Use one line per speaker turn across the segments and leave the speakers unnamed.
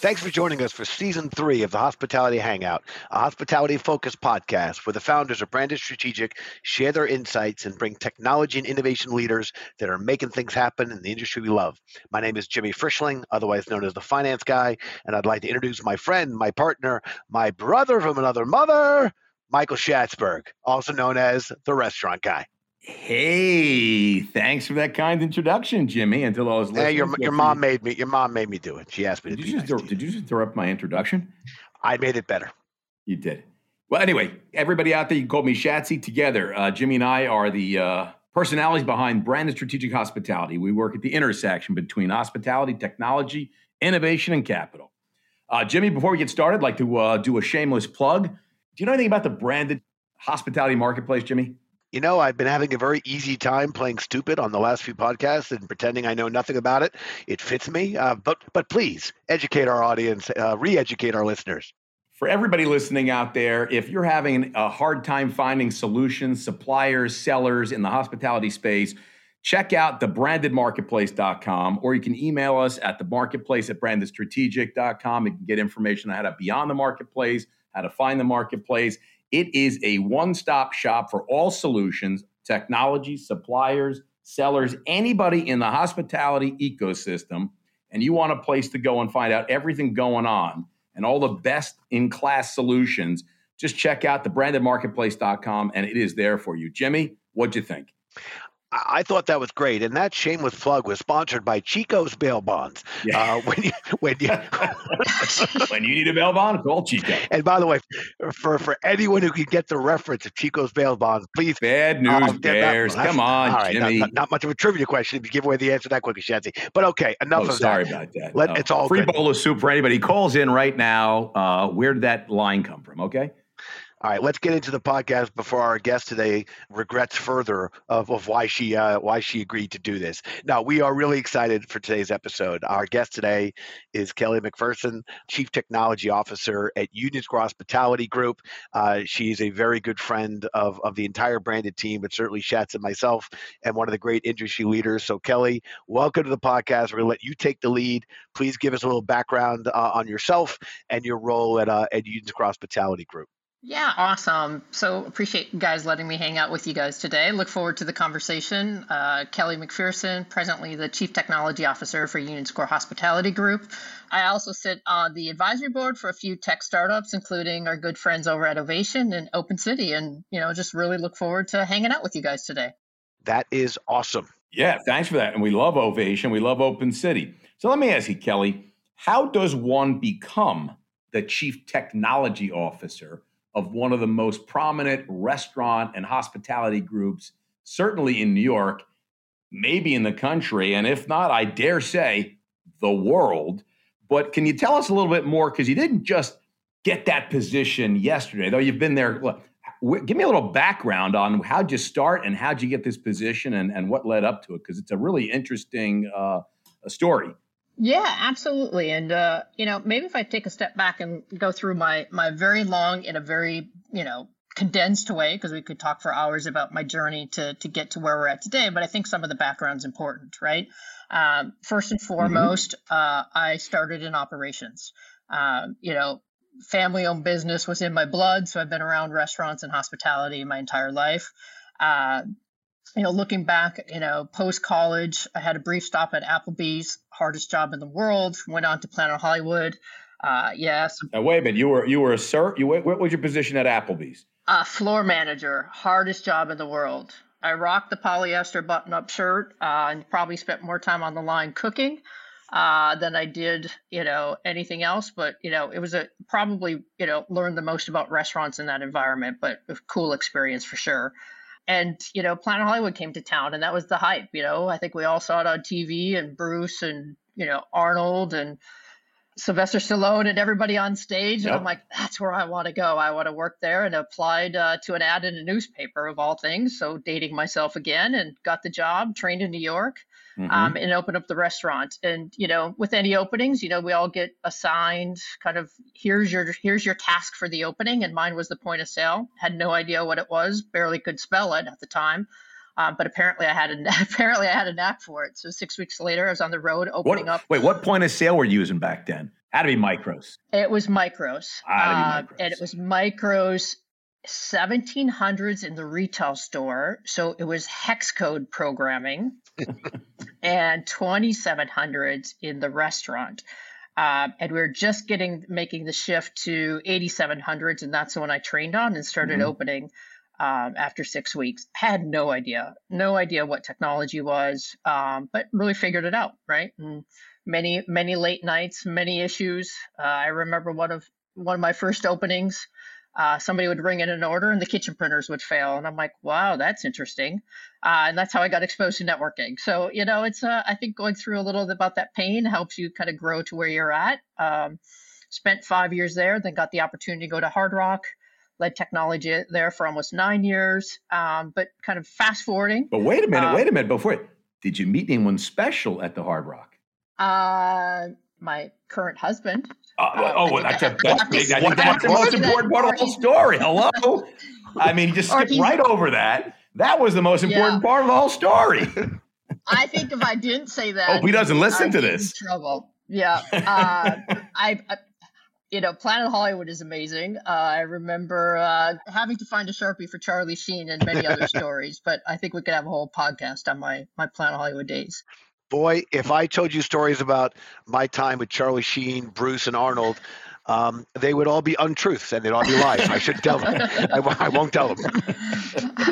Thanks for joining us for season three of the Hospitality Hangout, a hospitality focused podcast where the founders of Branded Strategic share their insights and bring technology and innovation leaders that are making things happen in the industry we love. My name is Jimmy Frischling, otherwise known as the Finance Guy, and I'd like to introduce my friend, my partner, my brother from another mother, Michael Schatzberg, also known as the Restaurant Guy.
Hey, thanks for that kind introduction, Jimmy. Until I was listening.
Hey, your, your mom made me. Your mom made me do it. She asked me
did
to.
You just,
nice
did you just interrupt my introduction?
I made it better.
You did. Well, anyway, everybody out there, you call me Shatsy. Together, uh, Jimmy and I are the uh, personalities behind Branded Strategic Hospitality. We work at the intersection between hospitality, technology, innovation, and capital. Uh, Jimmy, before we get started, I'd like to uh, do a shameless plug. Do you know anything about the branded hospitality marketplace, Jimmy?
You know, I've been having a very easy time playing stupid on the last few podcasts and pretending I know nothing about it. It fits me, uh, but but please educate our audience, uh, re-educate our listeners.
For everybody listening out there, if you're having a hard time finding solutions, suppliers, sellers in the hospitality space, check out thebrandedmarketplace.com or you can email us at themarketplace at brandedstrategic.com. You can get information on how to be on the marketplace, how to find the marketplace it is a one stop shop for all solutions, technology, suppliers, sellers, anybody in the hospitality ecosystem. And you want a place to go and find out everything going on and all the best in class solutions. Just check out the brandedmarketplace.com and it is there for you. Jimmy, what'd you think?
I thought that was great, and that shameless plug was sponsored by Chico's Bail Bonds. Yeah. Uh, when you when you
when you need a bail bond, call Chico.
And by the way, for for anyone who can get the reference of Chico's Bail Bonds, please.
Bad news uh, bears. Not, Come on,
all right,
Jimmy.
Not, not, much of a trivia question if you give away the answer that quickly, Shanty. But okay, enough
oh,
of
sorry
that.
Sorry about that.
Let, It's all
free
good.
bowl of soup for anybody. Calls in right now. Uh, where did that line come from? Okay.
All right, let's get into the podcast before our guest today regrets further of, of why she uh, why she agreed to do this. Now, we are really excited for today's episode. Our guest today is Kelly MacPherson, Chief Technology Officer at Union Square Hospitality Group. Uh, she's a very good friend of, of the entire branded team, but certainly Schatz and myself, and one of the great industry leaders. So, Kelly, welcome to the podcast. We're to let you take the lead. Please give us a little background uh, on yourself and your role at, uh, at Union Square Hospitality Group.
Yeah, awesome. So appreciate you guys letting me hang out with you guys today. Look forward to the conversation. Uh, Kelly MacPherson, presently the Chief Technology Officer for Union Square Hospitality Group. I also sit on the advisory board for a few tech startups, including our good friends over at Ovation and Open City, and you know, just really look forward to hanging out with you guys today.
That is awesome.
Yeah, thanks for that. And we love Ovation. We love Open City. So let me ask you, Kelly, how does one become the Chief Technology Officer? Of one of the most prominent restaurant and hospitality groups, certainly in New York, maybe in the country, and if not, I dare say the world. But can you tell us a little bit more? Because you didn't just get that position yesterday, though you've been there. Give me a little background on how'd you start and how'd you get this position and, and what led up to it, because it's a really interesting uh, story.
Yeah, absolutely. And uh, you know, maybe if I take a step back and go through my my very long in a very you know condensed way, because we could talk for hours about my journey to to get to where we're at today. But I think some of the background's important, right? Um, first and mm-hmm. foremost, mm-hmm. uh, I started in operations. Uh, you know, family owned business was in my blood, so I've been around restaurants and hospitality my entire life. Uh, you know, looking back, you know, post college, I had a brief stop at Applebee's, hardest job in the world. Went on to Planet Hollywood. Uh, yes.
Now, wait a minute. You were you were a sir. You what was your position at Applebee's?
Uh, floor manager, hardest job in the world. I rocked the polyester button-up shirt uh, and probably spent more time on the line cooking uh, than I did, you know, anything else. But you know, it was a probably you know learned the most about restaurants in that environment. But a cool experience for sure and you know planet hollywood came to town and that was the hype you know i think we all saw it on tv and bruce and you know arnold and sylvester stallone and everybody on stage yep. and i'm like that's where i want to go i want to work there and applied uh, to an ad in a newspaper of all things so dating myself again and got the job trained in new york mm-hmm. um, and open up the restaurant. And you know, with any openings, you know, we all get assigned kind of here's your here's your task for the opening, and mine was the point of sale. Had no idea what it was, barely could spell it at the time. Um, but apparently, I had a apparently I had a knack for it. So six weeks later, I was on the road opening
what,
up.
Wait, what point of sale were you using back then? Had to be micros.
It was micros, uh, and it was micros 1700s in the retail store. So it was hex code programming, and 2700s in the restaurant. Um, and we are just getting making the shift to 8700s, and that's the one I trained on and started
Mhm.
opening um, after six weeks. Had no idea, no idea what technology was, um, but really figured it out, right? And many, many late nights, many issues. Uh, I remember one of one of my first openings. Uh, somebody would bring in an order and the kitchen printers would fail, and I'm like, "Wow, that's interesting." Uh, and that's how I got exposed to networking. So you know, it's uh, I think going through a little about that pain helps you kind of grow to where you're at. Um, spent five years there, then got the opportunity to go to Hard Rock, led technology there for almost nine years. Um, but kind of fast forwarding,
But wait a minute,
Uh,
wait a minute. Before, did you meet anyone special at the Hard Rock?
uh, my current husband.
Uh,
Uh,
oh,
I
that's,
I
a, that's,
have
I think that's the most important part of the whole story. Hello? I mean, you just skipped right over that. That was the most important
Yeah.
part of the whole story.
I think if I didn't say that,
Hope he doesn't listen
I'd
to this.
trouble. Yeah. Uh, I, I, you know, Planet Hollywood is amazing. Uh, I remember uh, having to find a sharpie for Charlie Sheen and many other stories, but I think we could have a whole podcast on my my Planet Hollywood days.
Boy, if I told you stories about my time with Charlie Sheen, Bruce, and Arnold, um, they would all be untruths and they'd all be lies. I shouldn't tell them. I won't tell them.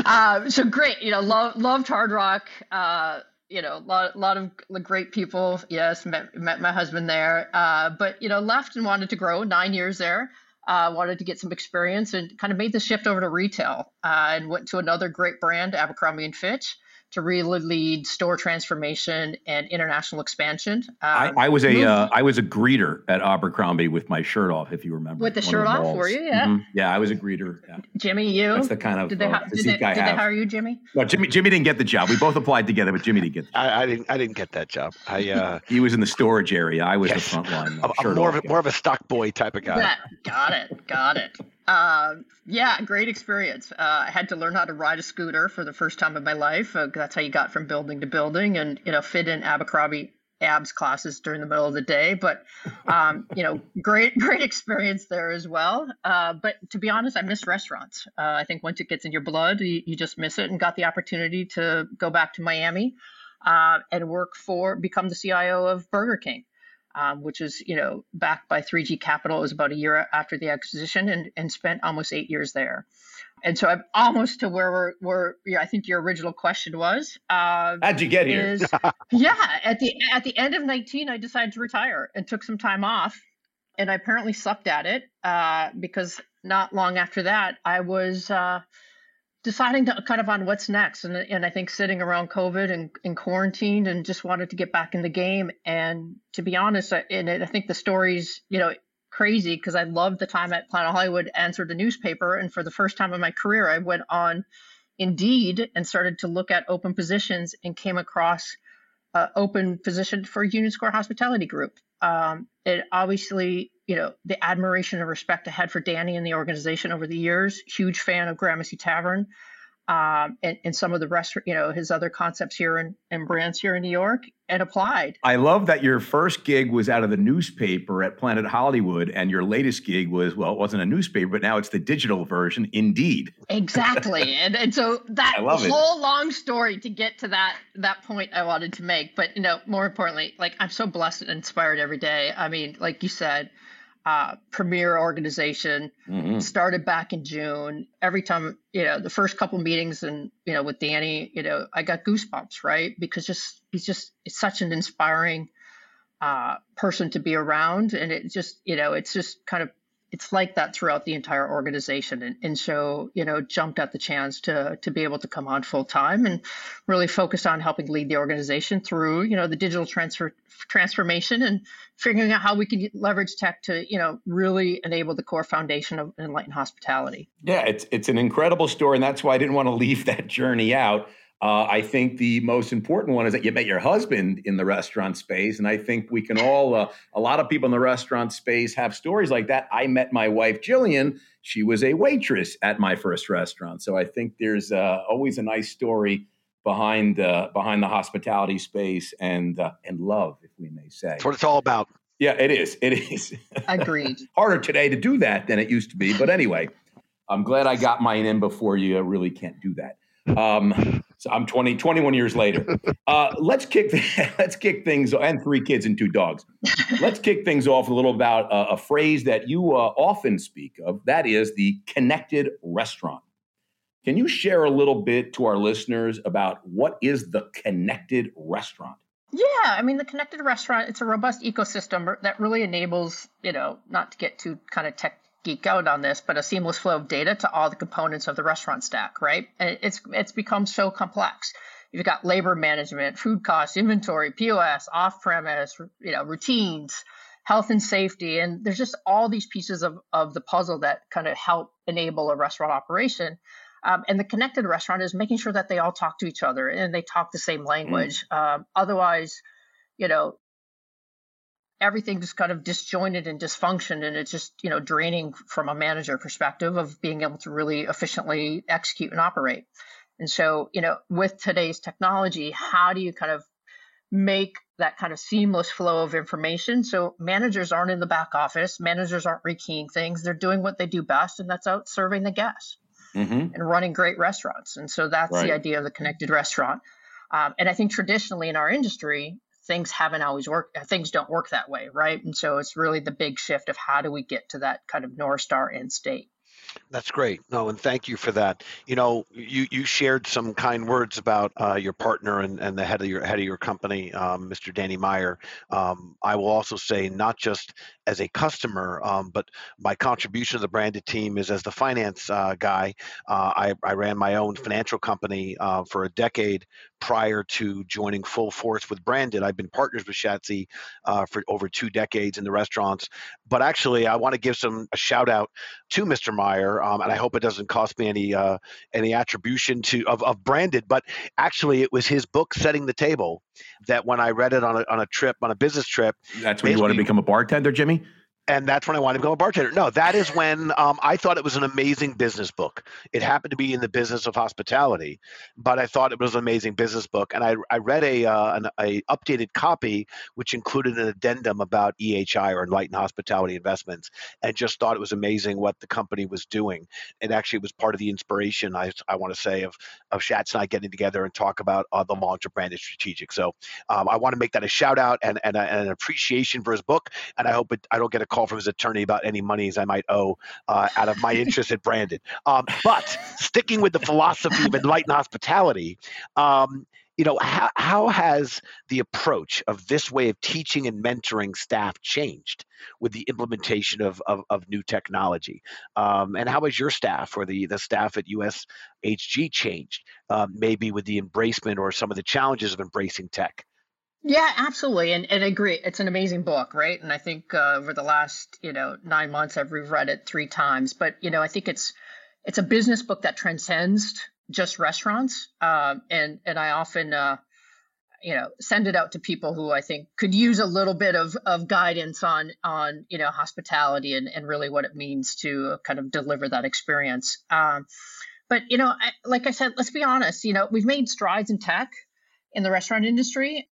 um, so great, you know, love, loved Hard Rock. Uh, you know, a lot, lot of great people. Yes, met met my husband there. Uh, but you know, left and wanted to grow. Nine years there. Uh, wanted to get some experience and kind of made the shift over to retail uh, and went to another great brand, Abercrombie and Fitch, to really lead store transformation and international expansion.
I,
Um,
I was a
moved-
uh, I was a greeter at Abercrombie with my shirt off, if you remember.
With the shirt off,
balls.
were you? Yeah.
Mhm. Yeah, I was a greeter. Yeah.
Jimmy, you
That's the kind of
did they,
uh,
hi- did,
physique
they,
I
did they hire you, Jimmy?
No, Jimmy Jimmy didn't get the job. We both applied together, but Jimmy didn't get. The job.
I, I didn't. I didn't get that job. I, uh,
He was in the storage area. I was
Yes.
the front line.
I'm, I'm more of a,
guy.
more of a stock boy type of guy.
Yeah, got it, got it. Um, yeah, great experience. Uh, I had to learn how to ride a scooter for the first time in my life. Uh, that's how you got from building to building, and you know, fit in Abercrombie abs classes during the middle of the day. But um, you know, great, great experience there as well. Uh, but to be honest, I miss restaurants. Uh, I think once it gets in your blood, you, you just miss it. And got the opportunity to go back to Miami uh, and work for, become the CIO of Burger King um, which is you know backed by 3G Capital. It was about a year after the acquisition, and, and spent almost eight years there. And so I'm almost to where we're, where yeah, I think your original question was. Uh,
How'd you get here?
is yeah at the at the end of 19 i decided to retire and took some time off and i apparently sucked at it uh, because not long after that i was uh, deciding to kind of on what's next. And, and i think sitting around covid and, and quarantined and just wanted to get back in the game. And to be honest I, and i think the story's you know crazy because i loved the time at planet hollywood answered the newspaper. And for the first time in my career i went on Indeed and started to look at open positions and came across uh, open position for Union Square Hospitality Group. Um, it obviously, you know, the admiration and respect I had for Danny and the organization over the years. Huge fan of Gramercy Tavern um, and, and some of the rest, you know, his other concepts here in, and brands here in New York, and applied.
I love that your first gig was out of the newspaper at Planet Hollywood, and your latest gig was well, it wasn't a newspaper, but now it's the digital version. Indeed.
Exactly, and and so that
love it.
whole long story to get to that that point I wanted to make, but you know, more importantly, like I'm so blessed and inspired every day. I mean, like you said, uh, premier organization
Mhm.
started back in June. Every time, you know, the first couple meetings and you know with Danny, you know, I got goosebumps, right? Because just he's just it's such an inspiring uh, person to be around, and it just you know it's just kind of it's like that throughout the entire organization, and, and so you know jumped at the chance to to be able to come on full time and really focus on helping lead the organization through you know the digital transfer transformation and figuring out how we can leverage tech to you know really enable the core foundation of enlightened hospitality.
Yeah, it's it's an incredible story, and that's why I didn't want to leave that journey out. Uh, I think the most important one is that you met your husband in the restaurant space, and I think we can all, uh, a lot of people in the restaurant space have stories like that. I met my wife Jillian; she was a waitress at my first restaurant, so I think there's uh, always a nice story behind uh, behind the hospitality space and uh, and love, if we may say.
That's what it's all about.
Yeah, it is. It is.
Agreed.
Harder today to do that than it used to be, but anyway, I'm glad I got mine in before you. I really can't do that. Um, so I'm 20, 21 years later. Uh, let's kick let's kick things and three kids and two dogs. Let's kick things off a little about uh, a phrase that you uh, often speak of. That is the connected restaurant. Can you share a little bit to our listeners about what is the connected restaurant?
Yeah, I mean the connected restaurant, it's a robust ecosystem that really enables, you know, not to get too kind of tech geek out on this, but a seamless flow of data to all the components of the restaurant stack, right? And it's it's become so complex. You've got labor management, food costs, inventory, POS, off-premise, you know, routines, health and safety, and there's just all these pieces of, of the puzzle that kind of help enable a restaurant operation. Um, and the connected restaurant is making sure that they all talk to each other and they talk the same language. Mm. Um, otherwise, you know, everything just kind of disjointed and dysfunctioned, and it's just you know draining from a manager perspective of being able to really efficiently execute and operate. And so, you know, with today's technology, how do you kind of make that kind of seamless flow of information. So managers aren't in the back office, managers aren't rekeying things. They're doing what they do best, and that's out serving the guests mm-hmm. and running great restaurants. And so that's right. the idea of the connected restaurant. Um, and I think traditionally in our industry, things haven't always worked. Uh, things don't work that way, right? And so it's really the big shift of how do we get to that kind of North Star end state.
That's great. No, and thank you for that. You know, you you shared some kind words about uh, your partner and, and the head of your head of your company, um, Mr. Danny Meyer. Um, I will also say, not just as a customer, um, but my contribution to the branded team is as the finance uh, guy. Uh, I, I ran my own financial company uh, for a decade prior to joining full force with Branded. I've been partners with Shatsy uh, for over two decades in the restaurants. But actually, I want to give some a shout out to Mr. Meyer, um, and I hope it doesn't cost me any uh, any attribution to of, of Branded. But actually, it was his book, Setting the Table, that when I read it on a on a trip on a business trip.
That's when you want to become a bartender, Jimmy
and that's when I wanted to become a bartender. No, that is when um, I thought it was an amazing business book. It happened to be in the business of hospitality, but I thought it was an amazing business book. And I, I read a, uh, an a updated copy which included an addendum about EHI or Enlightened Hospitality Investments, and just thought it was amazing what the company was doing. It actually, was part of the inspiration I, I want to say of of Shats and I getting together and talk about uh, the launch of Branded Strategic. So um, I want to make that a shout out and, and, a, and an appreciation for his book. And I hope it, I don't get a call from his attorney about any monies I might owe uh, out of my interest at Branded. Um, but sticking with the philosophy of enlightened hospitality, um, you know, how, how has the approach of this way of teaching and mentoring staff changed with the implementation of, of, of new technology? Um, and how has your staff or the, the staff at USHG changed, um, maybe with the embracement or some of the challenges of embracing tech?
Yeah, absolutely, and and I agree. It's an amazing book, right? And I think uh, over the last you know nine months, I've reread it three times. But you know, I think it's it's a business book that transcends just restaurants, uh, and and I often uh, you know send it out to people who I think could use a little bit of of guidance on on you know hospitality and and really what it means to kind of deliver that experience. Um, but you know, I, like I said, let's be honest. You know, we've made strides in tech in the restaurant industry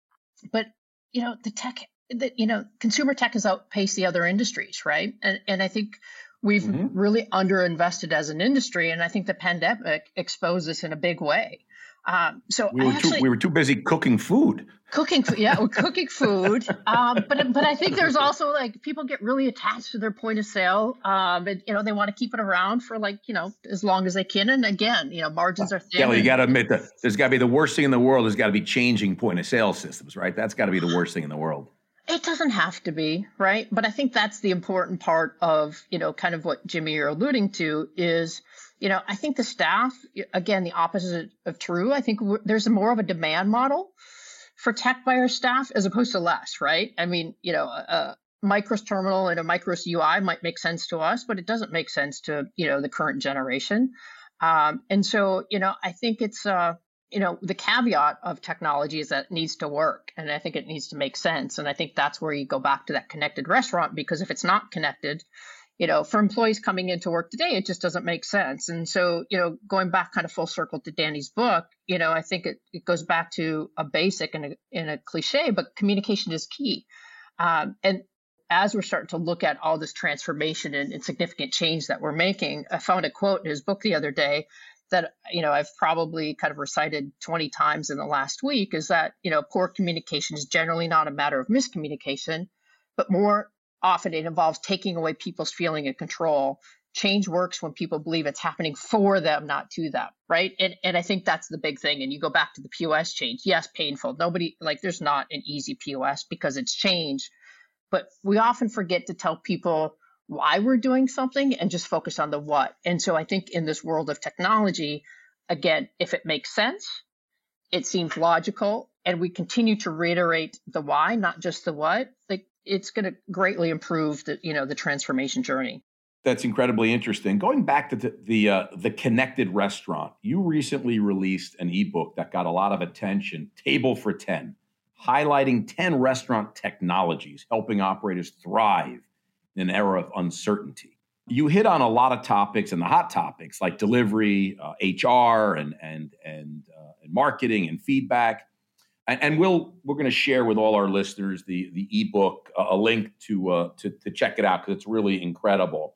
but you know the tech that you know consumer tech has outpaced the other industries right and and i think we've mm-hmm. really underinvested as an industry and i think the pandemic exposed us in a big way um, so
we were,
actually,
too, we were too busy cooking food.
Cooking food yeah we're cooking food. Um, but but i think there's also like people get really attached to their point of sale um, and you know they want to keep it around for like you know as long as they can and again you know margins are thin
yeah well, you got to admit that there's got to be the worst thing in the world there's got to be changing point of sale systems right? That's got to be the worst thing in the world.
It doesn't have to be right? But i think that's the important part of you know kind of what jimmy you're alluding to is you know i think the staff again the opposite of true i think there's more of a demand model for tech our staff as opposed to less, right? I mean, you know, a, a Micros terminal and a Micros UI might make sense to us, but it doesn't make sense to, you know, the current generation. Um, and so, you know, I think it's, uh, you know, the caveat of technology is that it needs to work and I think it needs to make sense. And I think that's where you go back to that connected restaurant because if it's not connected, you know, for employees coming into work today, it just doesn't make sense. And so, you know, going back kind of full circle to Danny's book, you know, I think it, it goes back to a basic and a, and a cliche, but communication is key. Um, and as we're starting to look at all this transformation and, and significant change that we're making, I found a quote in his book the other day that you know I've probably kind of recited 20 times in the last week is that you know poor communication is generally not a matter of miscommunication, but more often it involves taking away people's feeling of control. Change works when people believe it's happening for them, not to them, right? And and I think that's the big thing. And you go back to the POS change. Yes, painful. Nobody like there's not an easy POS because it's change, but we often forget to tell people why we're doing something and just focus on the what. And so I think in this world of technology, again, if it makes sense, it seems logical, and we continue to reiterate the why, not just the what, like it's going to greatly improve the you know the transformation journey.
That's incredibly interesting. Going back to the the, uh, the connected restaurant, you recently released an ebook that got a lot of attention. Table for Ten, highlighting ten restaurant technologies helping operators thrive in an era of uncertainty. You hit on a lot of topics and the hot topics like delivery, uh, HR, and and and, uh, and marketing and feedback and, and we'll we're going to share with all our listeners the the ebook uh, a link to uh, to to check it out because it's really incredible.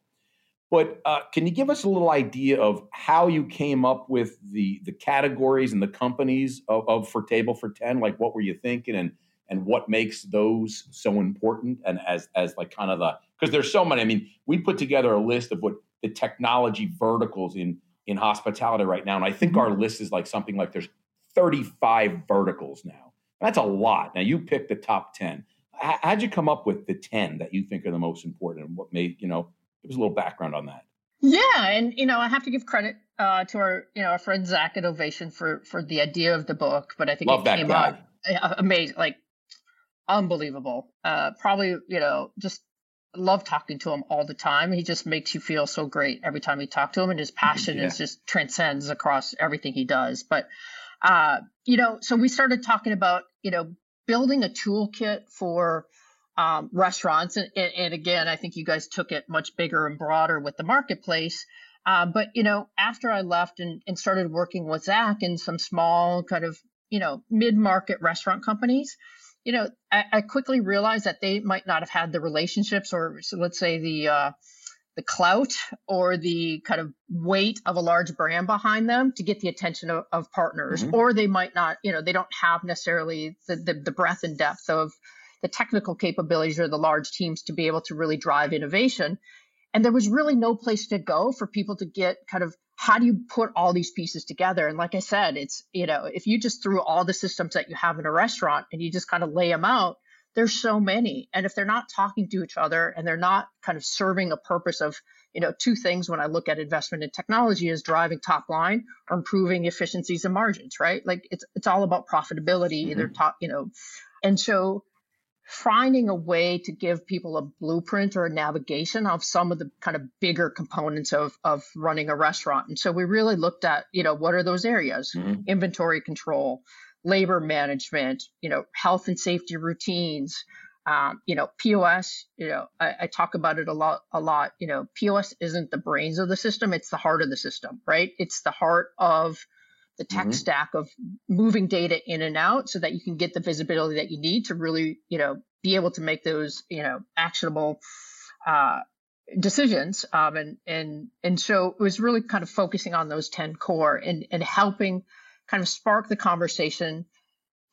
But uh, can you give us a little idea of how you came up with the the categories and the companies of, of for Table for Ten? Like, what were you thinking, and and what makes those so important? And as as like kind of the because there's so many. I mean, we put together a list of what the technology verticals in in hospitality right now, and I think mm-hmm. our list is like something like there's 35 verticals now. That's a lot. Now you picked the top 10. How'd you come up with the 10 that you think are the most important and what made, you know, give us a little background on that.
Yeah, and you know, I have to give credit uh, to our, you know, our friend Zach at Ovation for for the idea of the book, but I think
Love
it
came guy.
amazing, like unbelievable. Uh, probably, you know, just love talking to him all the time. He just makes you feel so great every time you talk to him, and his passion yeah. is just transcends across everything he does. But uh, you know, so we started talking about, you know, building a toolkit for um, restaurants. And, and, again, I think you guys took it much bigger and broader with the marketplace. Uh, but, you know, after I left and, and started working with Zach in some small kind of, you know, mid market restaurant companies, you know, I, I, quickly realized that they might not have had the relationships or so let's say the, uh, the clout or the kind of weight of a large brand behind them to get the attention of, of partners. Mm-hmm. or they might not you know they don't have necessarily the, the, the breadth and depth of the technical capabilities or the large teams to be able to really drive innovation. And there was really no place to go for people to get kind of how do you put all these pieces together? And like i said it's you know if you just threw all the systems that you have in a restaurant and you just kind of lay them out there's so many and if they're not talking to each other and they're not kind of serving a purpose of you know two things when i look at investment in technology is driving top line or improving efficiencies and margins right like it's it's all about profitability mm-hmm. either top you know and so finding a way to give people a blueprint or a navigation of some of the kind of bigger components of of running a restaurant and so we really looked at you know what are those areas mm-hmm. inventory control labor management, you know, health and safety routines, um, you know, POS. You know, I, I, talk about it a lot. A lot. You know, POS isn't the brains of the system; it's the heart of the system, right? It's the heart of the tech mm-hmm. stack of moving data in and out, so that you can get the visibility that you need to really, you know, be able to make those, you know, actionable. Uh, decisions um, and and and so it was really kind of focusing on those 10 core and and helping kind of spark the conversation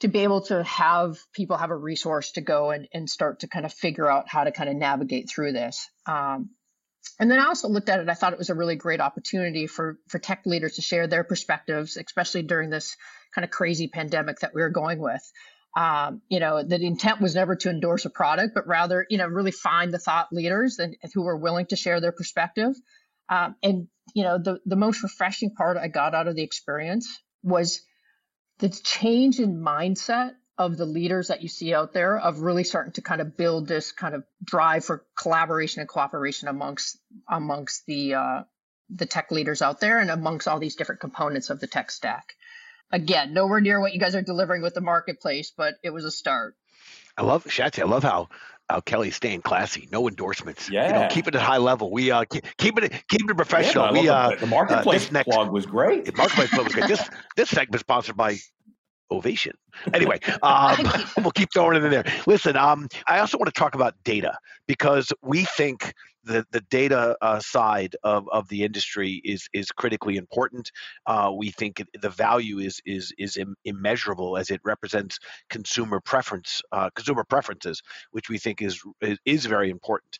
to be able to have people have a resource to go and, and start to kind of figure out how to kind of navigate through this. Um, and then I also looked at it. I thought it was a really great opportunity for for tech leaders to share their perspectives, especially during this kind of crazy pandemic that we were going with. Um, you know, the intent was never to endorse a product, but rather, you know, really find the thought leaders and, who were willing to share their perspective. Um, and you know, the the most refreshing part I got out of the experience was the change in mindset of the leaders that you see out there of really starting to kind of build this kind of drive for collaboration and cooperation amongst amongst the uh, the tech leaders out there and amongst all these different components of the tech stack. again, nowhere near what you guys are delivering with the marketplace, but it was a start.
I love Shatsy. I love how how Kelly's staying classy. No endorsements.
Yeah.
You know, keep it at high level. We uh keep, keep it keep it professional.
Yeah,
we uh
the, marketplace
uh, next,
blog was great.
The marketplace blog was great. This this segment sponsored by ovation. Anyway, um, we'll keep throwing it in there. Listen, um, I also want to talk about data because we think the the data uh, side of, of the industry is is critically important. Uh, we think the value is is is Im- immeasurable as it represents consumer preference uh, consumer preferences, which we think is is, is very important.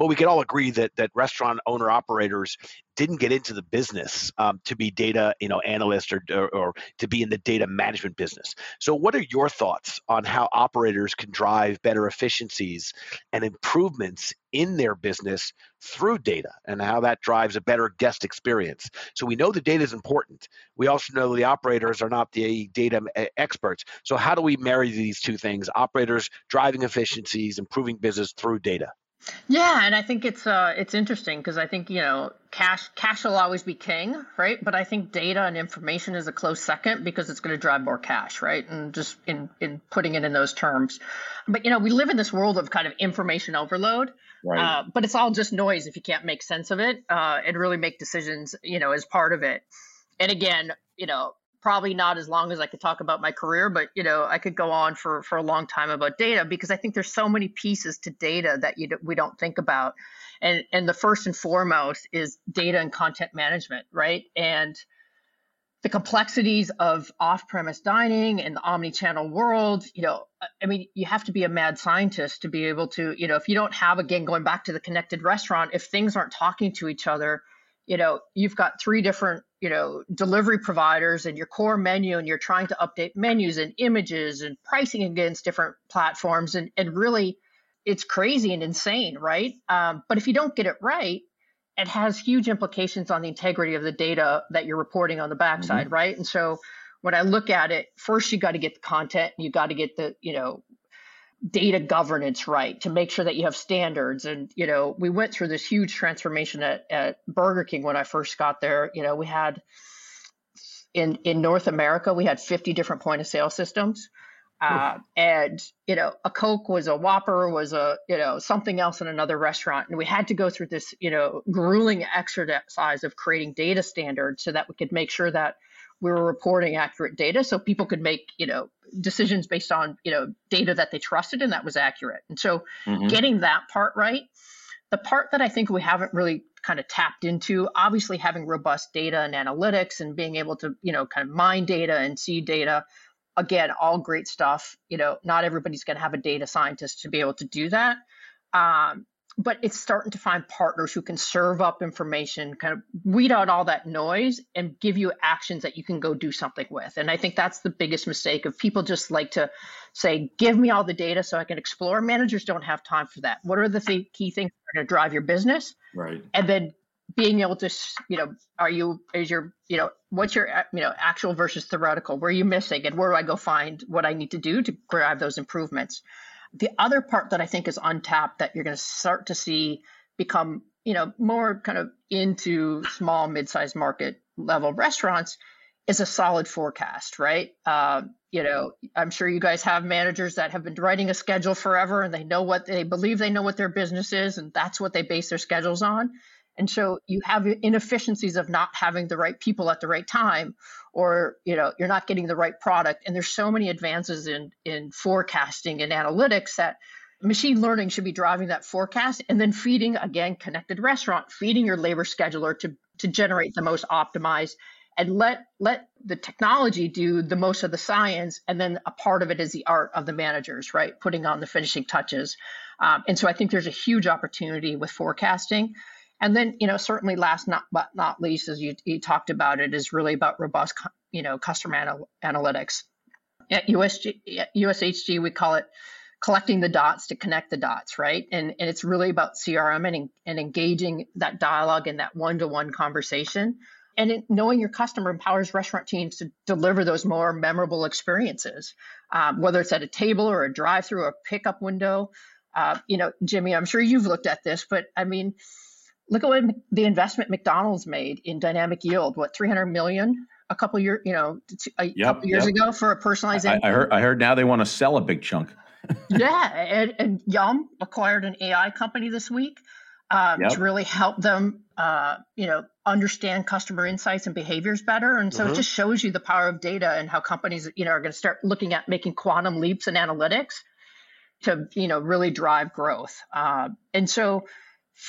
But we can all agree that that restaurant owner operators didn't get into the business um, to be data you know analysts or, or, or to be in the data management business. So what are your thoughts on how operators can drive better efficiencies and improvements in their business through data and how that drives a better guest experience? So we know the data is important. We also know the operators are not the data experts. So how do we marry these two things operators driving efficiencies improving business through data
yeah, and I think it's uh it's interesting because I think you know cash cash will always be king, right? But I think data and information is a close second because it's going to drive more cash, right? And just in in putting it in those terms, but you know we live in this world of kind of information overload, right? Uh, but it's all just noise if you can't make sense of it uh, and really make decisions, you know, as part of it. And again, you know, probably not as long as I could talk about my career, but you know, I could go on for for a long time about data because I think there's so many pieces to data that you we don't think about, and and the first and foremost is data and content management, right? And the complexities of off-premise dining and the omni-channel world, you know, I mean, you have to be a mad scientist to be able to, you know, if you don't have again going back to the connected restaurant, if things aren't talking to each other, you know, you've got three different you know delivery providers and your core menu and you're trying to update menus and images and pricing against different platforms and, and really it's crazy and insane right um, but if you don't get it right it has huge implications on the integrity of the data that you're reporting on the backside mm-hmm. right and so when i look at it first you got to get the content you got to get the you know data governance right to make sure that you have standards. And you know we went through this huge transformation at, at burger king when i first got there. You know we had in in north america we had 50 different point of sale systems. Uh, and you know a coke was a whopper was a you know something else in another restaurant. And we had to go through this you know grueling exercise of creating data standards so that we could make sure that we were reporting accurate data so people could make you know decisions based on you know data that they trusted and that was accurate. And so mm-hmm. getting that part right the part that i think we haven't really kind of tapped into obviously having robust data and analytics and being able to you know kind of mine data and see data again all great stuff. You know not everybody's going to have a data scientist to be able to do that. Um, but it's starting to find partners who can serve up information, kind of weed out all that noise and give you actions that you can go do something with. And I think that's the biggest mistake of people just like to say, give me all the data so I can explore. Managers don't have time for that. What are the th- key things that are going to drive your business?
Right.
And then being able to, you know, are you, is your, you know, what's your, uh, you know, actual versus theoretical? Where are you missing? And where do I go find what I need to do to drive those improvements? The other part that I think is untapped that you're going to start to see become, you know, more kind of into small, mid-sized market level restaurants is a solid forecast, right? Uh, you know, I'm sure you guys have managers that have been writing a schedule forever and they know what they believe they know what their business is and that's what they base their schedules on. And so you have inefficiencies of not having the right people at the right time, or you know you're not getting the right product. And there's so many advances in in forecasting and analytics that machine learning should be driving that forecast and then feeding again connected restaurant, feeding your labor scheduler to to generate the most optimized and let let the technology do the most of the science. And then a part of it is the art of the managers right? Putting on the finishing touches. Um, and so i think there's a huge opportunity with forecasting and then, you know, certainly last not but not least, as you, you talked about it, is really about robust, you know, customer anal- analytics. At USG, at USHG, we call it collecting the dots to connect the dots, right? And, and it's really about CRM and, and engaging that dialogue and that one-to-one conversation. And it, knowing your customer empowers restaurant teams to deliver those more memorable experiences, um, whether it's at a table or a drive-through or pickup window. Uh, you know, Jimmy, I'm sure you've looked at this, but I mean, look at what the investment McDonald's made in dynamic yield. What 300 million a couple years, you know, a yep, couple years yep. ago for a personalized.
I, I, heard. I heard now they want to sell a big chunk.
yeah, and, and Yum acquired an AI company this week um, yep. to really help them, uh, you know, understand customer insights and behaviors better. And so mm-hmm. it just shows you the power of data and how companies, you know, are going to start looking at making quantum leaps in analytics to, you know, really drive growth. Uh, and so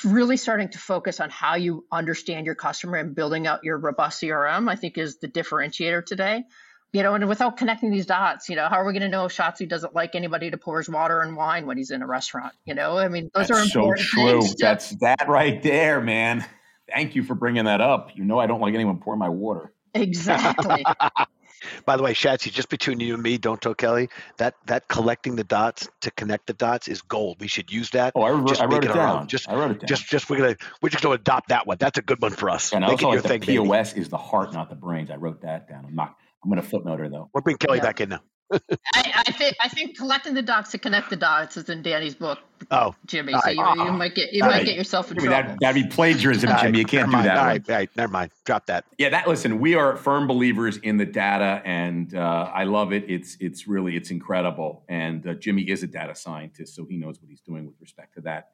really starting to focus on how you understand your customer and building out your robust CRM, I think is the differentiator today. You know, and without connecting these dots, you know, how are we going to know if Shatsy doesn't like anybody to pour his water and wine when he's in a restaurant? You know, I mean, those
That's
are
so true. That's that right there, man. Thank you for bringing that up. You know, I don't like anyone pour my water.
Exactly.
By the way, Shatsy, just between you and me, don't tell Kelly that that collecting the dots to connect the dots is gold. We should use that.
Oh, I, wrote, I wrote it, it down.
Just,
I wrote it down.
Just, just we're gonna we're just gonna adopt that one. That's a good one for us.
And Make also like the thing, POS baby. is the heart, not the brains. I wrote that down. I'm not. I'm gonna footnote her though.
We'll bring Kelly yeah. back in now.
I, I, think I think collecting the dots to connect the dots is in Danny's book.
Oh,
Jimmy, so you, you, might get you All might right. get yourself in trouble.
That, that'd be plagiarism, Jimmy. You can't do
mind.
that.
All right, all right, never mind. Drop that.
Yeah, that. Listen, we are firm believers in the data, and uh, I love it. It's it's really it's incredible. And uh, Jimmy is a data scientist, so he knows what he's doing with respect to that.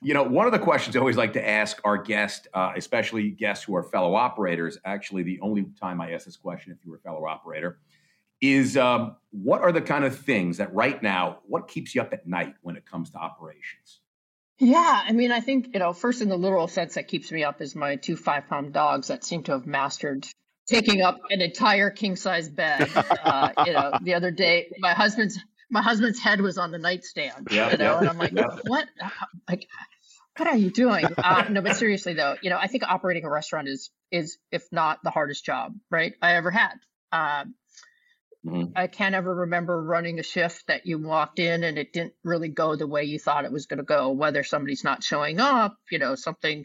You know, one of the questions I always like to ask our guest, uh, especially guests who are fellow operators. Actually, the only time I ask this question, if you were a fellow operator is um, what are the kind of things that right now, what keeps you up at night when it comes to operations?
Yeah, I mean, I think, you know, first in the literal sense that keeps me up is my two five pound dogs that seem to have mastered taking up an entire king size bed. uh, you know, the other day, my husband's my husband's head was on the nightstand. Yeah, you know, yeah, and I'm like, yeah. what? Like, what are you doing? Uh, no, but seriously though, you know, I think operating a restaurant is is if not the hardest job, right, I ever had. Um, Mm-hmm. I can't ever remember running a shift that you walked in and it didn't really go the way you thought it was going to go, whether somebody's not showing up, you know, something,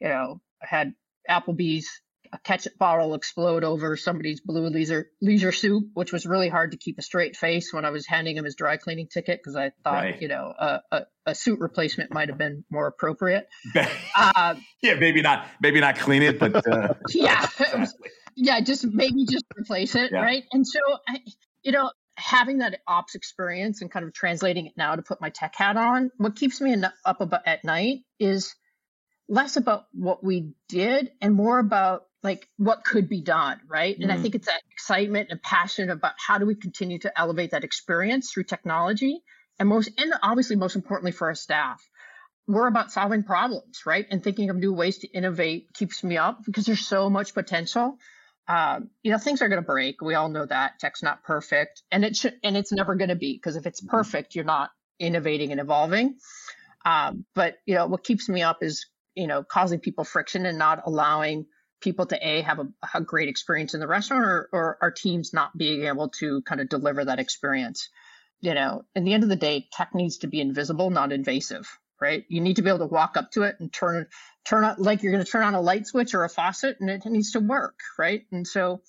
you know, I had Applebee's a ketchup bottle explode over somebody's blue leisure leisure suit, which was really hard to keep a straight face when I was handing him his dry cleaning ticket because I thought, right. you know, a, a, a, suit replacement might have been more appropriate.
uh, yeah, maybe not, maybe not clean it, but uh,
yeah, exactly yeah, just maybe just replace it, yeah. right? And so, I, you know, having that ops experience and kind of translating it now to put my tech hat on, what keeps me up about at night is less about what we did and more about like what could be done, right? Mm-hmm. And I mm-hmm. think it's that excitement and passion about how do we continue to elevate that experience through technology, and most and obviously most importantly for our staff we're about solving problems, right? And thinking of new ways to innovate keeps me up because there's so much potential um, you know things are going to break. We all know that tech's not perfect and it should and it's never going to be because if it's mm-hmm. perfect you're not innovating and evolving. Um, but you know what keeps me up is you know causing people friction and not allowing people to a have a, a great experience in the restaurant or, or our teams not being able to kind of deliver that experience. You know in the end of the day tech needs to be invisible not invasive right? You need to be able to walk up to it and turn turn on like you're going to turn on a light switch or a faucet and it needs to work right? And so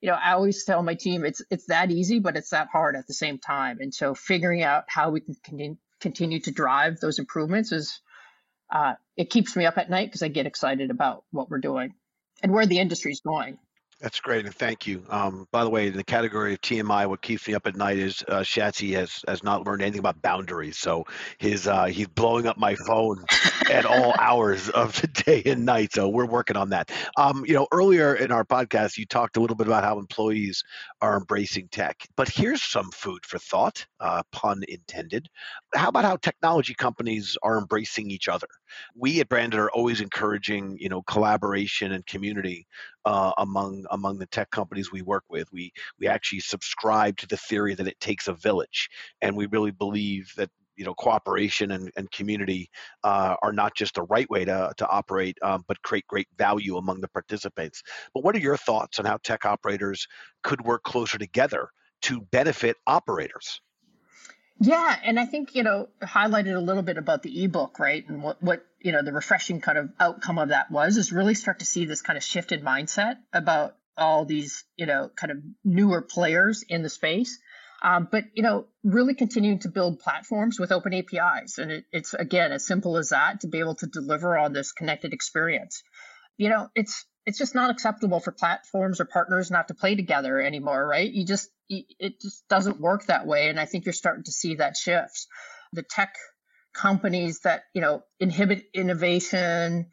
you know i always tell my team it's it's that easy but it's that hard at the same time. And so figuring out how we can continue continue to drive those improvements is uh, it keeps me up at night because i get excited about what we're doing and where the industry's going
that's great, and thank you. Um, by the way, in the category of TMI, what keeps me up at night is uh, Shatsy has has not learned anything about boundaries. So his uh, he's blowing up my phone at all hours of the day and night. So we're working on that. Um, you know, earlier in our podcast, you talked a little bit about how employees are embracing tech. But here's some food for thought, uh, pun intended. How about how technology companies are embracing each other? We at Branded are always encouraging, you know, collaboration and community uh, among among the tech companies we work with. We we actually subscribe to the theory that it takes a village, and we really believe that you know cooperation and, and community uh, are not just the right way to, to operate um, but create great value among the participants but what are your thoughts on how tech operators could work closer together to benefit operators
yeah, and I think you know highlighted a little bit about the ebook, right? And what what you know the refreshing kind of outcome of that was is really start to see this kind of shifted mindset about all these you know kind of newer players in the space. Um, but you know, really continuing to build platforms with open APIs, and it, it's again as simple as that to be able to deliver on this connected experience. You know, it's it's just not acceptable for platforms or partners not to play together anymore, right? You just it just doesn't work that way, and I think you're starting to see that shift. The tech companies that you know inhibit innovation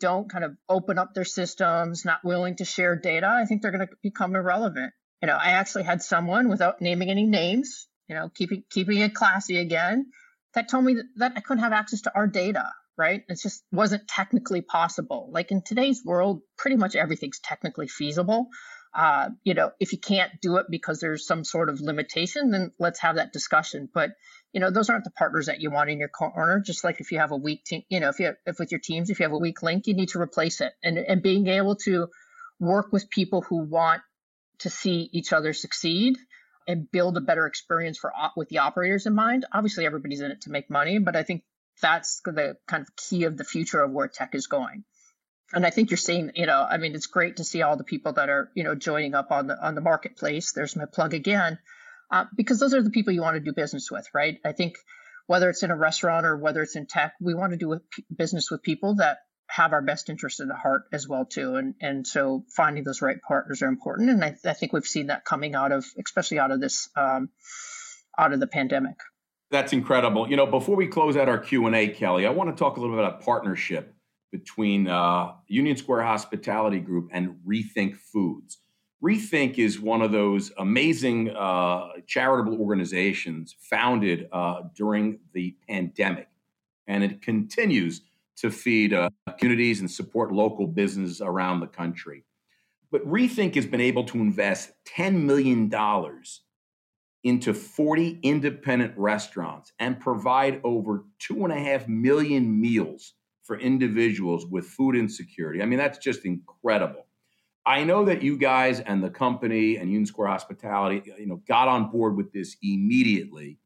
don't kind of open up their systems not willing to share data i think they're going to become irrelevant you know, I actually had someone without naming any names, you know, keeping keeping it classy again, that told me that, I couldn't have access to our data, right? It just wasn't technically possible. Like in today's world, pretty much everything's technically feasible. Uh, you know, if you can't do it because there's some sort of limitation, then let's have that discussion. But you know, those aren't the partners that you want in your corner. Just like if you have a weak team, you know, if you have, if with your teams, if you have a weak link, you need to replace it. And and being able to work with people who want to see each other succeed and build a better experience for with the operators in mind. Obviously, everybody's in it to make money, but I think that's the kind of key of the future of where tech is going. And I think you're seeing, you know, I mean, it's great to see all the people that are, you know, joining up on the on the marketplace. There's my plug again, uh, because those are the people you want to do business with, right? I think whether it's in a restaurant or whether it's in tech, we want to do business with people that have our best interest at the heart as well too and and so finding those right partners are important and i, I think we've seen that coming out of especially out of this um, out of the pandemic
that's incredible. You know before we close out our q&a kelly i want to talk a little bit about a partnership between uh, union square hospitality group and rethink foods. Rethink is one of those amazing uh, charitable organizations founded uh, during the pandemic. And it continues to feed uh, communities and support local businesses around the country. But Rethink has been able to invest $10 million into 40 independent restaurants and provide over two and a half million meals for individuals with food insecurity. I mean, that's just incredible. I know that you guys and the company and Union Square Hospitality, you know, got on board with this immediately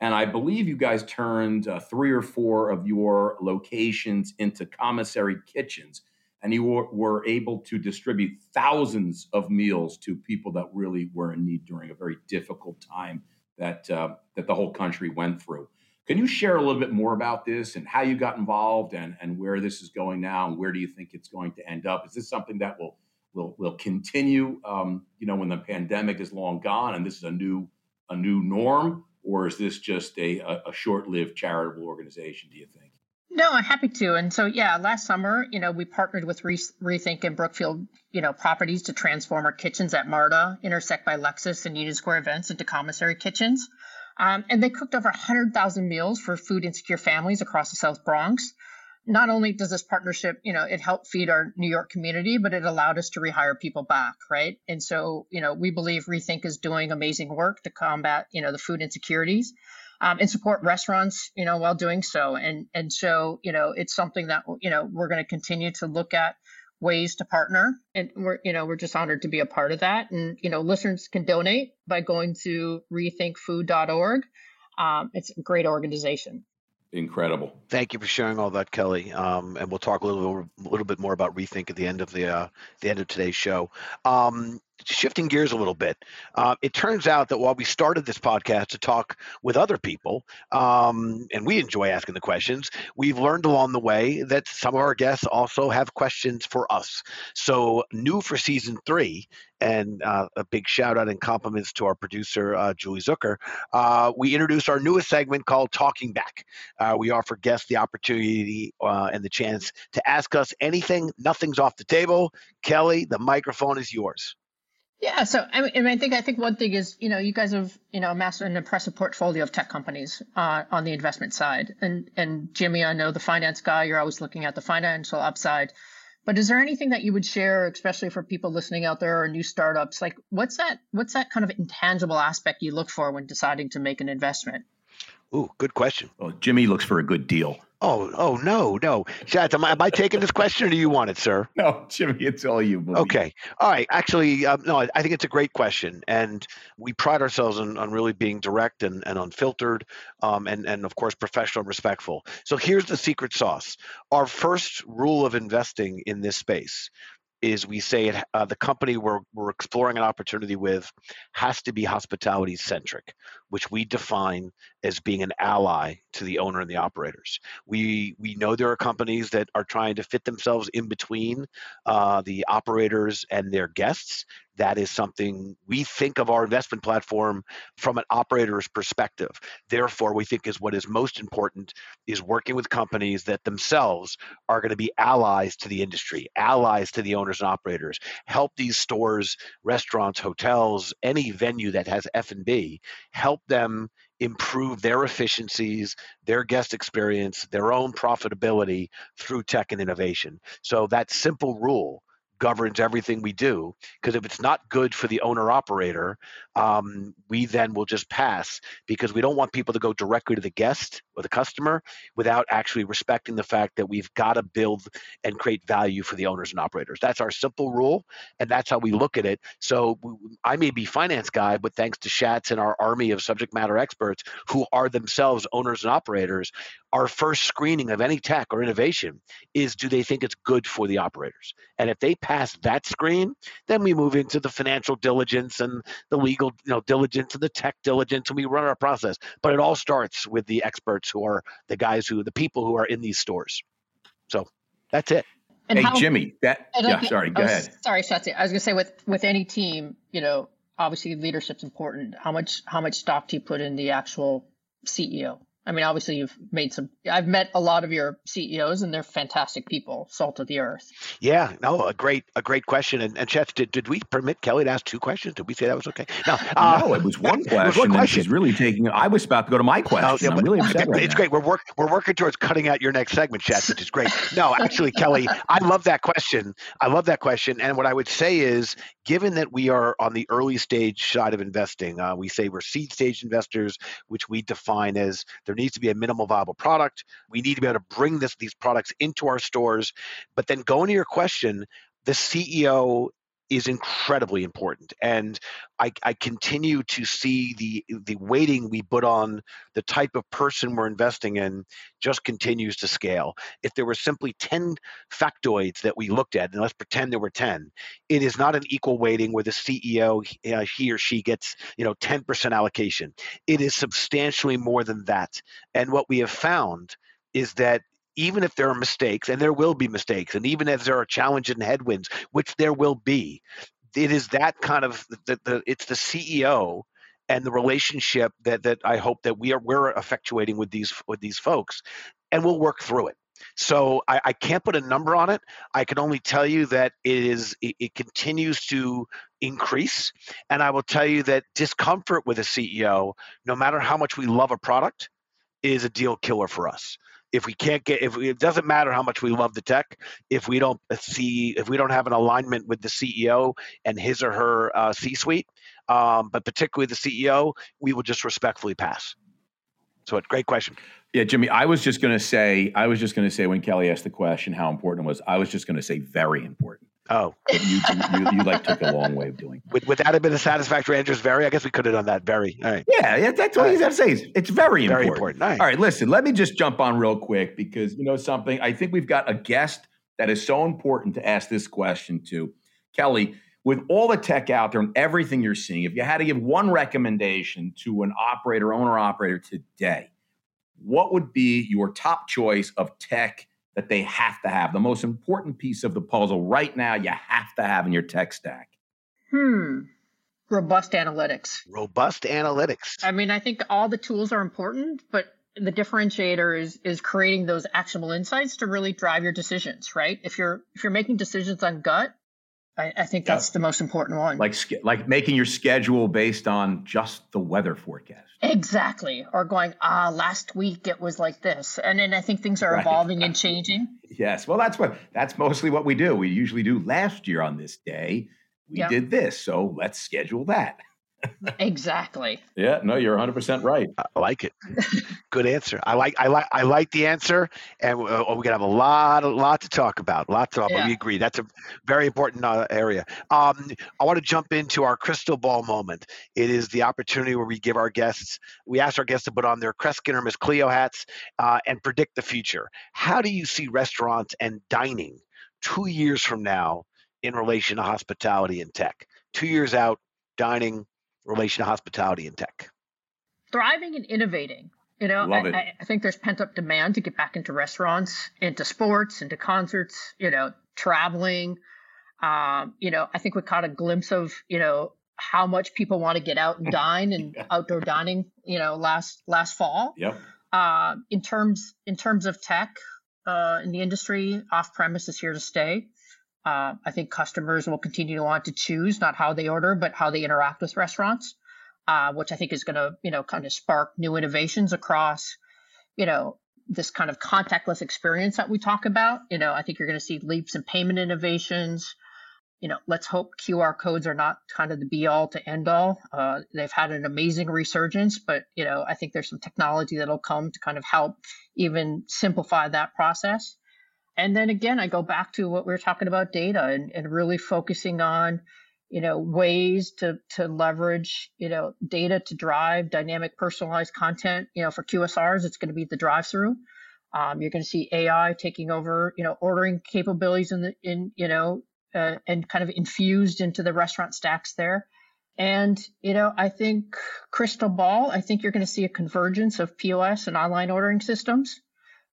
and I believe you guys turned uh, three or four of your locations into commissary kitchens. And you were, were, able to distribute thousands of meals to people that really were in need during a very difficult time that, uh, that the whole country went through. Can you share a little bit more about this and how you got involved and, and where this is going now and where do you think it's going to end up? Is this something that will will will continue? Um, you know, when the pandemic is long gone and this is a new a new norm, or is this just a, a short-lived charitable organization? Do you think?
No, I'm happy to. And so, yeah, last summer, you know, we partnered with Re- Rethink and Brookfield, you know, properties to transform our kitchens at MARTA, Intersect by Lexus, and Union Square events into commissary kitchens. Um, and they cooked over 100,000 meals for food insecure families across the South Bronx not only does this partnership, you know, it helped feed our New York community, but it allowed us to rehire people back, right? And so, you know, we believe Rethink is doing amazing work to combat, you know, the food insecurities um, and support restaurants, you know, while doing so. And and so, you know, it's something that you know we're going to continue to look at ways to partner, and we're you know we're just honored to be a part of that. And you know, listeners can donate by going to rethinkfood.org. Um, it's a great organization
incredible.
Thank you for sharing all that, Kelly. Um, and we'll talk a little, a little bit more about rethink at the end of the uh, the end of today's show. Um, shifting gears a little bit, uh, it turns out that while we started this podcast to talk with other people, um, and we enjoy asking the questions, we've learned along the way that some of our guests also have questions for us. So, new for season three, and uh, a big shout out and compliments to our producer, uh, Julie Zucker, uh, we introduced our newest segment called Talking Back. Uh, we offer guests the opportunity uh, and the chance to ask us anything. Nothing's off the table. Kelly, the microphone is yours.
Yeah, so I mean, I think I think one thing is you know you guys have you know amassed an impressive portfolio of tech companies uh, on the investment side, and and Jimmy, I know the finance guy. You're always looking at the financial upside, but is there anything that you would share, especially for people listening out there or new startups? Like, what's that what's that kind of intangible aspect you look for when deciding to make an investment?
Ooh, good question.
Well, Jimmy looks for a good deal.
Oh, oh no, no, Chad, am I, am I taking this question, or do you want it, sir?
No, Jimmy, it's all you.
Okay, all right. Actually, um, no, I, I, think it's a great question, and we pride ourselves on, on really being direct and, and unfiltered, um, and and of course professional and respectful. So here's the secret sauce. Our first rule of investing in this space is we say it, uh, the company we're, we're exploring an opportunity with has to be hospitality centric, which we define as being an ally to the owner and the operators. We we know there are companies that are trying to fit themselves in between uh, the operators and their guests. That is something we think of our investment platform from an operator's perspective. Therefore, we think is what is most important is working with companies that themselves are going to be allies to the industry, allies to the owners and operators. Help these stores, restaurants, hotels, any venue that has F&B, help them improve their efficiencies, their guest experience, their own profitability through tech and innovation. So that simple rule governs everything we do because if it's not good for the owner operator um, we then will just pass because we don't want people to go directly to the guest or the customer without actually respecting the fact that we've got to build and create value for the owners and operators. That's our simple rule and that's how we look at it. So i may be finance guy but thanks to Schatz and our army of subject matter experts who are themselves owners and operators our first screening of any tech or innovation is do they think it's good for the operators? And if they pass that screen then we move into the financial diligence and the legal you know diligence and the tech diligence and we run our process. But it all starts with the experts who are the guys who the people who are in these stores. So that's it.
And hey how, jimmy that yeah sorry go
was,
ahead.
sorry Shatsy. i was going to say with with any team you know obviously leadership's important. How much how much stock do you put in the actual ceo I mean, obviously, you've made some. I've met a lot of your CEOs, and they're fantastic people, salt of the earth.
Yeah, no, a great, a great question. And, and Chef, did, did we permit Kelly to ask two questions? Did we say that was okay?
No, uh, no, it was one question. It was one question. She's really taking. I was about to go to my question. Oh, yeah, I'm really upset.
Right it's
now.
great. We're work, we're working towards cutting out your next segment, Chef, which is great. No, actually, Kelly, I love that question. I love that question. And what I would say is, given that we are on the early stage side of investing, uh, we say we're seed stage investors, which we define as there needs to be a minimal viable product. We need to be able to bring this these products into our stores. But then going to your question, the CEO is incredibly important. And I, I, continue to see the the weighting we put on the type of person we're investing in just continues to scale. If there were simply 10 factoids that we looked at, and let's pretend there were 10, it is not an equal weighting where the CEO uh, he or she gets you know 10% allocation. It is substantially more than that. And what we have found is that even if there are mistakes, and there will be mistakes, and even if there are challenges and headwinds, which there will be, it is that kind of the, the it's the CEO and the relationship that that I hope that we are we're effectuating with these with these folks, and we'll work through it. So I, I can't put a number on it. I can only tell you that it is it, it continues to increase, and I will tell you that discomfort with a CEO, no matter how much we love a product, is a deal killer for us if we can't get if we, it doesn't matter how much we love the tech if we don't see if we don't have an alignment with the ceo and his or her uh, c-suite um, but particularly the ceo we will just respectfully pass. So great question.
Yeah jimmy i was just going to say i was just going to say when kelly asked the question how important it was i was just going to say very important
Oh,
you, you, you, like took a long way of doing.
Would, would that have been a satisfactory answer? Very. I guess we could have done that. Very. All right.
Yeah, yeah that's what he's have to say. It's very,
very
important.
important. All right.
All right. Listen, let me just jump on real quick because you know something. I think we've got a guest that is so important to ask this question to, Kelly. With all the tech out there and everything you're seeing, if you had to give one recommendation to an operator, owner operator today, what would be your top choice of tech that they have to have, the most important piece of the puzzle right now you have to have in your tech stack?
Hmm. Robust analytics.
Robust analytics.
I mean, I think all the tools are important, but the differentiator is is creating those actionable insights to really drive your decisions, right? If you're if you're making decisions on gut, I, I think that's yeah. the most important one.
Like like making your schedule based on just the weather forecast.
Exactly. Or going, ah, last week it was like this. And then I think things are right. evolving and changing.
Yes. Well, that's what that's mostly what we do. We usually do last year on this day. We yep. did this. So let's schedule that
exactly.
Yeah, no, you're 100% right.
I like it. Good answer. I like I like I like the answer and uh, we're going to have a lot a lot to talk about. Lots of to yeah. We agree. That's a very important uh, area. Um, I want to jump into our crystal ball moment. It is the opportunity where we give our guests we ask our guests to put on their Kreskin or Miss Cleo hats uh, and predict the future. How do you see restaurants and dining 2 years from now in relation to hospitality and tech? Two years out, dining, relation to hospitality and tech.
Thriving and innovating. You know, I. I, I think there's pent up demand to get back into restaurants, into sports, into concerts, you know, traveling. Um, you know, I think we caught a glimpse of, you know, how much people want to get out and dine and outdoor dining, you know, last last fall.
Yep.
Uh, in terms in terms of tech uh, in the industry, off premise is here to stay. Uh, I think customers will continue to want to choose not how they order, but how they interact with restaurants, uh, which I think is going to you know kind of spark new innovations across, you know, this kind of contactless experience that we talk about. You know, I think you're going to see leaps in payment innovations. You know, let's hope QR codes are not kind of the be all to end all. Uh, they've had an amazing resurgence, but you know, I think there's some technology that'll come to kind of help even simplify that process. And then again, I go back to what we were talking about data and, and really focusing on, you know, ways to to leverage, you know, data to drive dynamic personalized content. You know, for QSRs, it's going to be the drive-through. Um, you're going to see AI taking over, you know, ordering capabilities in the in you know, uh, and kind of infused into the restaurant stacks there. And you know, I think crystal ball. I think you're going to see a convergence of POS and online ordering systems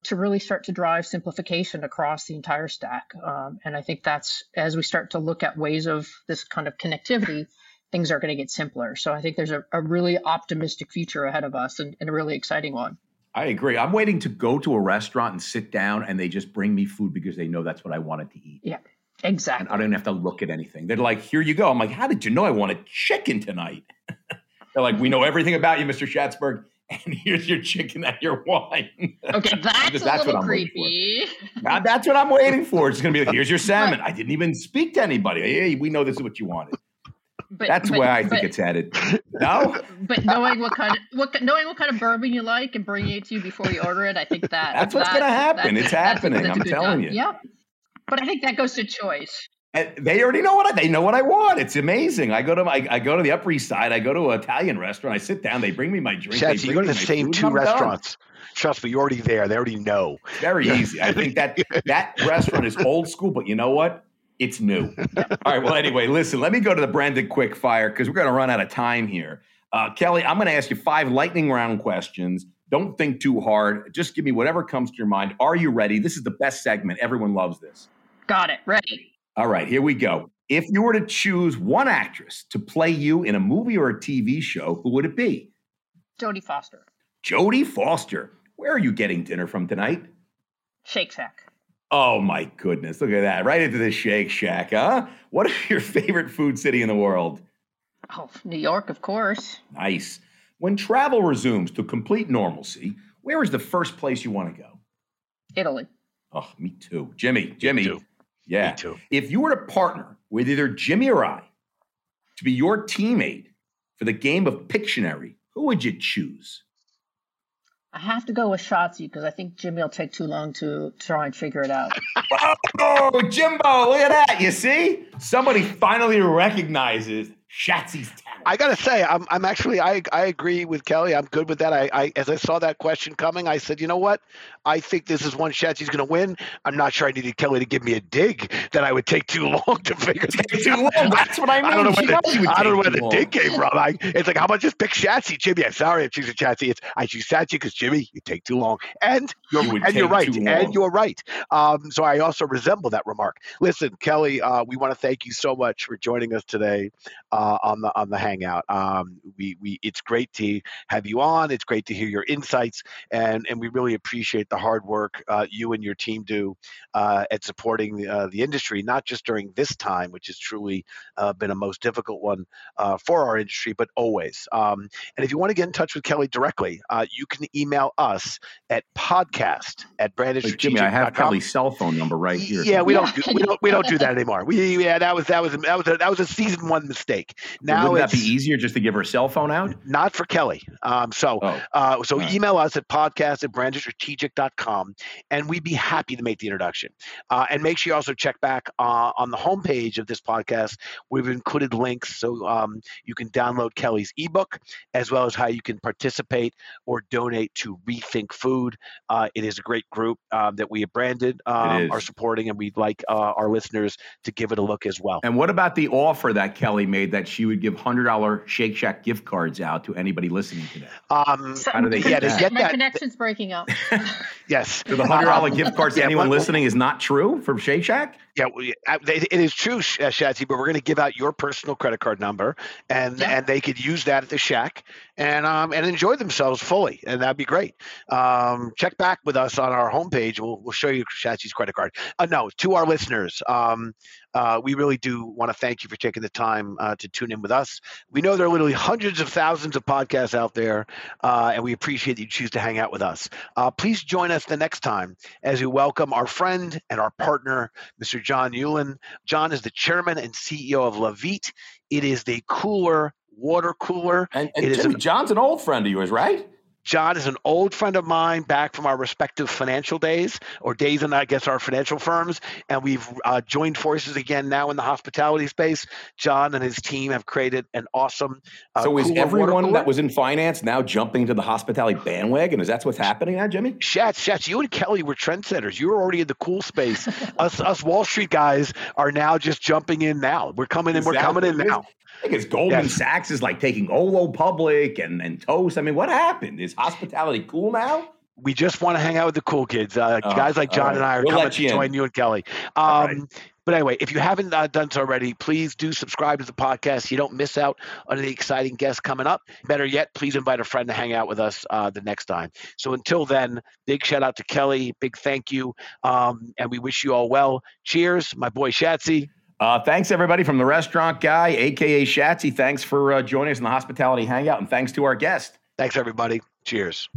to really start to drive simplification across the entire stack. Um, and I think that's as we start to look at ways of this kind of connectivity, things are going to get simpler. So I think there's a, a really optimistic future ahead of us and, and a really exciting one.
I agree. I'm waiting to go to a restaurant and sit down and they just bring me food because they know that's what I wanted to eat.
Yeah,
And
exactly.
I don't even have to look at anything. They're like, here you go. I'm like, how did you know I wanted chicken tonight? They're like, we know everything about you, Mr. Schatzberg. And here's your chicken and your wine.
Okay, that's, a
that's what
little
I'm waiting for.
creepy.
Now, that's what I'm waiting for. It's going to be like, here's your salmon. I didn't even speak to anybody. Hey, we know this is what you wanted.
But,
That's
but,
where I think
but,
it's headed. No?
But knowing what kind of what knowing what kind of bourbon you like and bringing it to you before you order it, I think that
That's what's
that-
gonna happen.
that-
It's happening.
a
I'm telling
job.
you.
Yeah. But I think that goes to choice.
And they already know what I, they know what I want. It's amazing. I go to my I go to the Upper East Side. I go to an Italian restaurant. I sit down. They bring me my drink. they
Shatsy, you
bring
go to
me
the same
food,
two
and I'm done.
restaurants. Trust me, you're already there. They already know.
Very easy. I think that that restaurant is old school, but you know what? It's new. All right. Well, anyway, listen. Let me go to the Branded quick fire because we're going to run out of time here. Uh, Kelly, I'm going to ask you five lightning round questions. Don't think too hard. Just give me whatever comes to your mind. Are you ready? This is the best segment. Everyone loves this.
Got it. Ready.
All right, here we go. If you were to choose one actress to play you in a movie or a TV show, who would it be?
Jodie Foster.
Jodie Foster. Where are you getting dinner from tonight?
Shake Shack.
Oh my goodness, look at that. Right into the Shake Shack, huh? What is your favorite food city in the world?
Oh, New York, of course.
Nice. When travel resumes to complete normalcy, where is the first place you want to go?
Italy.
Oh, me too. Jimmy, Jimmy.
too.
Yeah.
Me too.
If you were to partner with either Jimmy or I to be your teammate for the game of Pictionary, who would you choose?
I have to go with Shotzi because I think Jimmy will take too long to try and figure it out.
Oh, Jimbo, look at that. You see? Somebody finally recognizes Shatsy's talent.
I gotta say, I'm, I'm actually, I, I agree with Kelly. I'm good with that. I, I, as I saw that question coming, I said, you know what? I think this is one Shatsy's gonna win. I'm not sure I needed Kelly to give me a dig that I would take too long to figure
Take too long. That's what I mean.
I don't know where the, I don't know where the dig came from. I, it's like, how about just pick Shatsy, Jimmy? I'm sorry, I'm choosing Shatsy. It's I choose Shatsy because Jimmy, you take too long, and you're
You
and you're right, and you're right. Um, so I also resemble that remark. Listen, Kelly, uh, we want to thank you so much for joining us today uh, on the on the Hangout. Um, we we it's great to have you on. It's great to hear your insights, and and we really appreciate the hard work uh, you and your team do uh, at supporting uh, the industry, not just during this time, which has truly uh, been a most difficult one uh, for our industry, but always. Um, and if you want to get in touch with Kelly directly, uh, you can email us at podcast at
Like, Jimmy, I have
brandedstrategic.com.
Kelly's cell phone number right here.
Yeah, we
Yeah.
don't do, we don't we don't do that anymore. We yeah, that was that was that was a, that was a season one mistake. Now,
wouldn't that be easier just to give her cell phone out?
Not for Kelly. Um, so, oh. uh, so right. email us at podcast at brandedstrategic.com, and we'd be happy to make the introduction. Uh, and make sure you also check back uh, on the homepage of this podcast. We've included links so um, you can download Kelly's ebook as well as how you can participate or donate to Rethink Food. Uh, it is a great group um, that we have branded um, are supporting, and we'd like uh, our listeners to give it a look as well.
And what about the offer that Kelly made that she would give hundred dollar Shake Shack gift cards out to anybody listening today? Um,
How do they get, yeah, get My that? connection's breaking up.
yes.
So the hundred dollar um, gift cards to yeah, anyone listening is not true from Shake Shack.
Yeah, it is true, uh, Shatsy, but we're going to give out your personal credit card number, and yeah. and they could use that at the shack and um and enjoy themselves fully, and that'd be great. Um, check back with us on our homepage. We'll we'll show you Shatsy's credit card. Uh, no, to our listeners, um, uh, we really do want to thank you for taking the time uh, to tune in with us. We know there are literally hundreds of thousands of podcasts out there, uh, and we appreciate that you choose to hang out with us. Uh, please join us the next time as we welcome our friend and our partner, Mr. John Ulin. John is the chairman and CEO of Levit. It is the cooler water cooler.
And, and Jimmy, an, John's an old friend of yours, right?
John is an old friend of mine back from our respective financial days or days in, I guess, our financial firms. And we've uh, joined forces again now in the hospitality space. John and his team have created an awesome.
Uh, so is everyone that was in finance now jumping to the hospitality bandwagon? Is that what's happening now, Jimmy?
Shats, Shats, you and Kelly were trendsetters. You were already in the cool space. us, us Wall Street guys are now just jumping in now. We're coming in. We're coming in now.
I think it's Goldman yes. Sachs is like taking Olo public and, and Toast. I mean, what happened? Is hospitality cool now?
We just want to hang out with the cool kids. Uh, oh, guys like John right. and I are we'll coming to join you and Kelly. Um, right. But anyway, if you haven't uh, done so already, please do subscribe to the podcast. So you don't miss out on the exciting guests coming up. Better yet, please invite a friend to hang out with us uh, the next time. So until then, big shout out to Kelly. Big thank you. Um, and we wish you all well. Cheers, my boy Shatsy.
Uh, thanks, everybody, from the restaurant guy, aka Shatsy. Thanks for uh, joining us in the hospitality hangout, and thanks to our guest.
Thanks, everybody. Cheers.